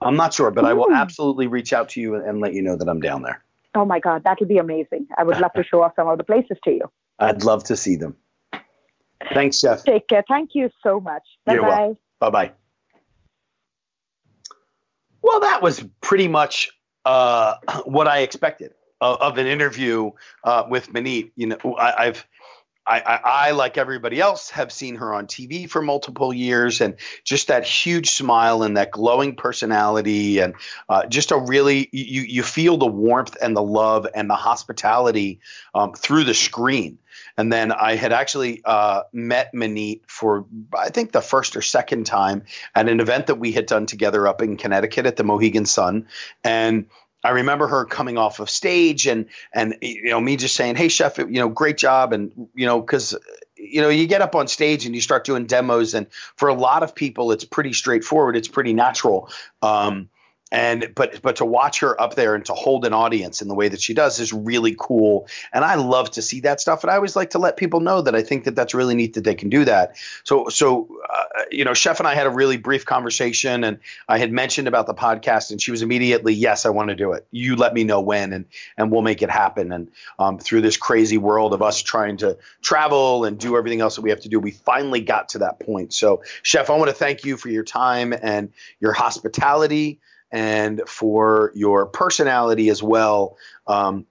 i'm not sure but i will absolutely reach out to you and, and let you know that i'm down there Oh my God, that would be amazing. I would love to show off some of the places to you. I'd love to see them. Thanks, Jeff. Take care. Thank you so much. Bye bye. Bye bye. Well, that was pretty much uh, what I expected of, of an interview uh, with Manit. You know, I, I've. I, I, I, like everybody else, have seen her on TV for multiple years, and just that huge smile and that glowing personality, and uh, just a really you you feel the warmth and the love and the hospitality um, through the screen. And then I had actually uh, met Maneet for I think the first or second time at an event that we had done together up in Connecticut at the Mohegan Sun, and I remember her coming off of stage and and you know me just saying, "Hey, chef, you know, great job," and you know because you know you get up on stage and you start doing demos, and for a lot of people, it's pretty straightforward, it's pretty natural. Um, and but but to watch her up there and to hold an audience in the way that she does is really cool. And i love to see that stuff. And i always like to let people know that i think that that's really neat that they can do that. So so uh, you know chef and i had a really brief conversation and i had mentioned about the podcast and she was immediately yes i want to do it. You let me know when and and we'll make it happen. And um, through this crazy world of us trying to travel and do everything else that we have to do we finally got to that point. So chef i want to thank you for your time and your hospitality and for your personality as well um,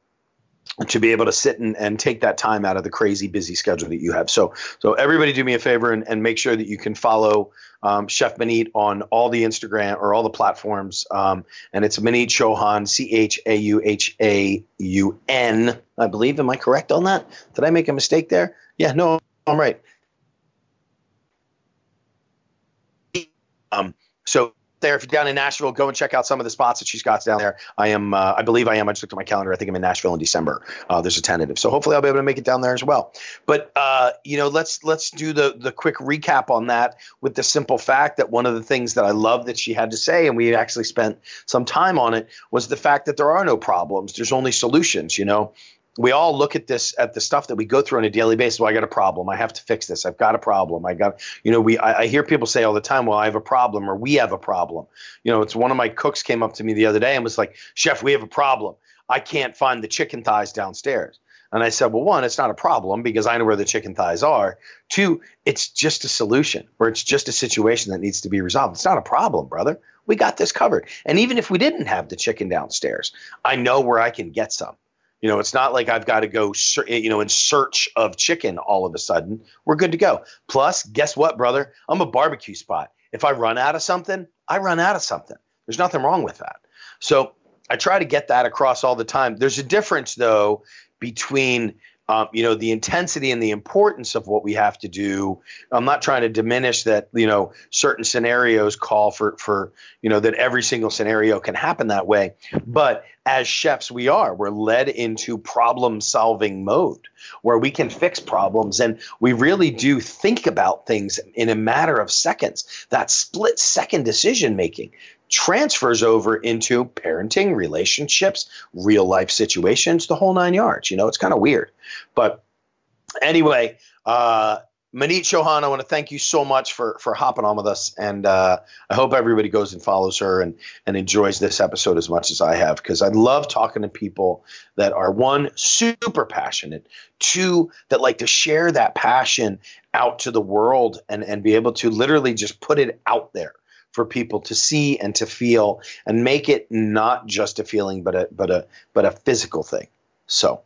to be able to sit and, and take that time out of the crazy busy schedule that you have. So, so everybody do me a favor and, and make sure that you can follow um, Chef Maneet on all the Instagram or all the platforms. Um, and it's Maneet Chauhan, C H A U H A U N, I believe. Am I correct on that? Did I make a mistake there? Yeah, no, I'm right. Um, so there. If you're down in Nashville, go and check out some of the spots that she's got down there. I am, uh, I believe I am. I just looked at my calendar. I think I'm in Nashville in December. Uh, there's a tentative, so hopefully I'll be able to make it down there as well. But uh, you know, let's let's do the the quick recap on that with the simple fact that one of the things that I love that she had to say, and we actually spent some time on it, was the fact that there are no problems. There's only solutions. You know, we all look at this at the stuff that we go through on a daily basis. Well, I got a problem. I have to fix this. I've got a problem. I got you know we I, I, hear people say all the time, well, I have a problem or we have a problem. You know, it's one of my cooks came up to me the other day and was like, Chef, we have a problem. I can't find the chicken thighs downstairs. And I said, well, one, it's not a problem because I know where the chicken thighs are. Two, it's just a solution or it's just a situation that needs to be resolved. It's not a problem, brother. We got this covered. And even if we didn't have the chicken downstairs, I know where I can get some. You know, it's not like I've got to go, eh, you know, in search of chicken all of a sudden. We're good to go. Plus, guess what, brother? I'm a barbecue spot. If I run out of something, I run out of something. There's nothing wrong with that. So I try to get that across all the time. There's a difference, though, between um, you know the intensity and the importance of what we have to do. I'm not trying to diminish that you know certain scenarios call for for you know that every single scenario can happen that way. But as chefs we are. We're led into problem solving mode where we can fix problems and we really do think about things in a matter of seconds. That split second decision making transfers over into parenting, relationships, real life situations, the whole nine yards. You know, it's kind of weird. But anyway, uh, Maneet Chauhan, I want to thank you so much for for hopping on with us, and uh, I hope everybody goes and follows her and and enjoys this episode as much as I have because I love talking to people that are one super passionate, two that like to share that passion out to the world and and be able to literally just put it out there for people to see and to feel and make it not just a feeling but a but a but a physical thing. So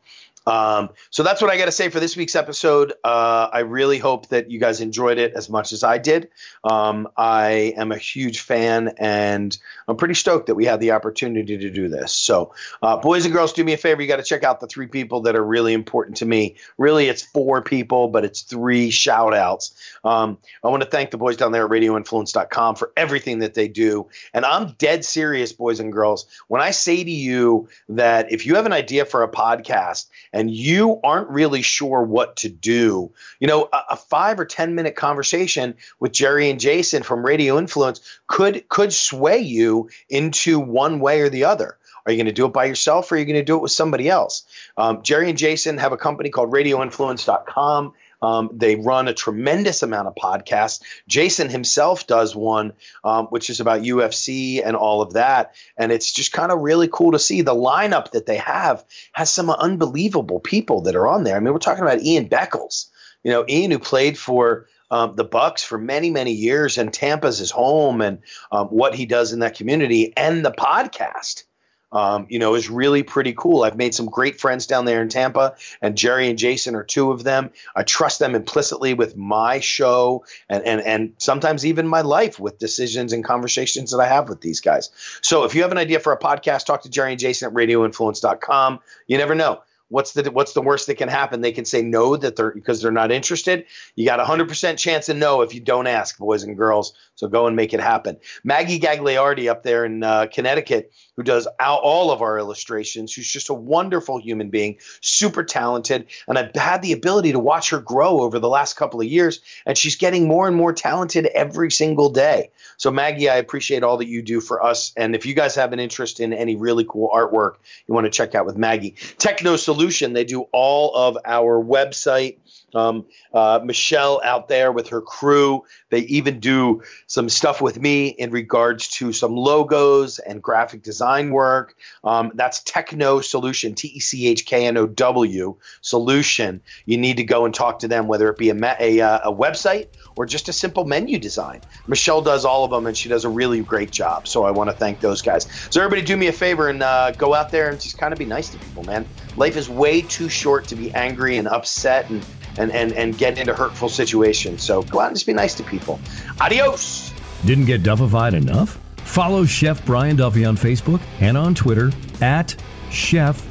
um, so that's what I got to say for this week's episode. Uh, I really hope that you guys enjoyed it as much as I did. Um, I am a huge fan, and I'm pretty stoked that we had the opportunity to do this. So, uh, boys and girls, do me a favor. You got to check out the three people that are really important to me. Really, it's four people, but it's three shout outs. Um, I want to thank the boys down there at radioinfluence.com for everything that they do. And I'm dead serious, boys and girls, when I say to you that if you have an idea for a podcast, and you aren't really sure what to do, you know, a, a five or 10 minute conversation with Jerry and Jason from Radio Influence could, could sway you into one way or the other. Are you going to do it by yourself or are you going to do it with somebody else? Um, Jerry and Jason have a company called radioinfluence.com. Um, they run a tremendous amount of podcasts. Jason himself does one, um, which is about UFC and all of that. And it's just kind of really cool to see the lineup that they have has some unbelievable people that are on there. I mean, we're talking about Ian Beckles. You know, Ian who played for um, the Bucs for many, many years, and Tampa's his home, and um, what he does in that community, and the podcast um, you know, is really pretty cool. I've made some great friends down there in Tampa, and Jerry and Jason are two of them. I trust them implicitly with my show and, and, and sometimes even my life with decisions and conversations that I have with these guys. So if you have an idea for a podcast, talk to Jerry and Jason at radioinfluence.com. You never know what's the what's the worst that can happen? They can say no that they're because they're not interested. You got a hundred percent chance of no if you don't ask, boys and girls. So go and make it happen. Maggie Gagliardi up there in uh, Connecticut, who does all of our illustrations, who's just a wonderful human being, super talented, and I've had the ability to watch her grow over the last couple of years, and she's getting more and more talented every single day. So Maggie, I appreciate all that you do for us, and if you guys have an interest in any really cool artwork, you want to check out with Maggie. TechKnow Solution, they do all of our website um, uh, Michelle out there with her crew. They even do some stuff with me in regards to some logos and graphic design work. Um, that's TechKnow Solution, T E C H K N O W Solution. You need to go and talk to them, whether it be a, a, uh, a website or just a simple menu design. Michelle does all of them, and she does a really great job. So I want to thank those guys. So everybody, do me a favor and uh, go out there and just kind of be nice to people, man. Life is way too short to be angry and upset and, and and, and, and get into hurtful situations. So go out and just be nice to people. Adios. Didn't get Duffified enough? Follow Chef Brian Duffy on Facebook and on Twitter at Chef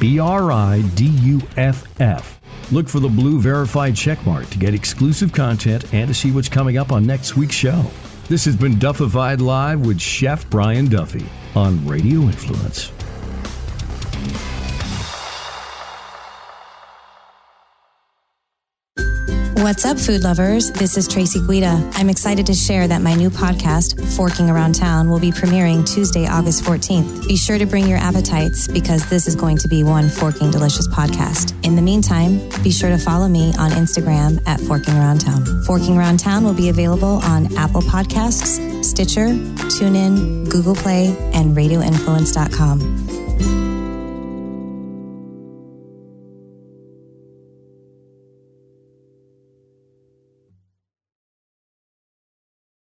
B R I D U F F. Look for the blue verified checkmark to get exclusive content and to see what's coming up on next week's show. This has been Duffified Live with Chef Brian Duffy on Radio Influence. What's up, food lovers? This is Tracy Guida. I'm excited to share that my new podcast, Forking Around Town, will be premiering Tuesday, August 14th. Be sure to bring your appetites because this is going to be one forking delicious podcast. In the meantime, be sure to follow me on Instagram at Forking Around Town. Forking Around Town will be available on Apple Podcasts, Stitcher, TuneIn, Google Play, and RadioInfluence.com.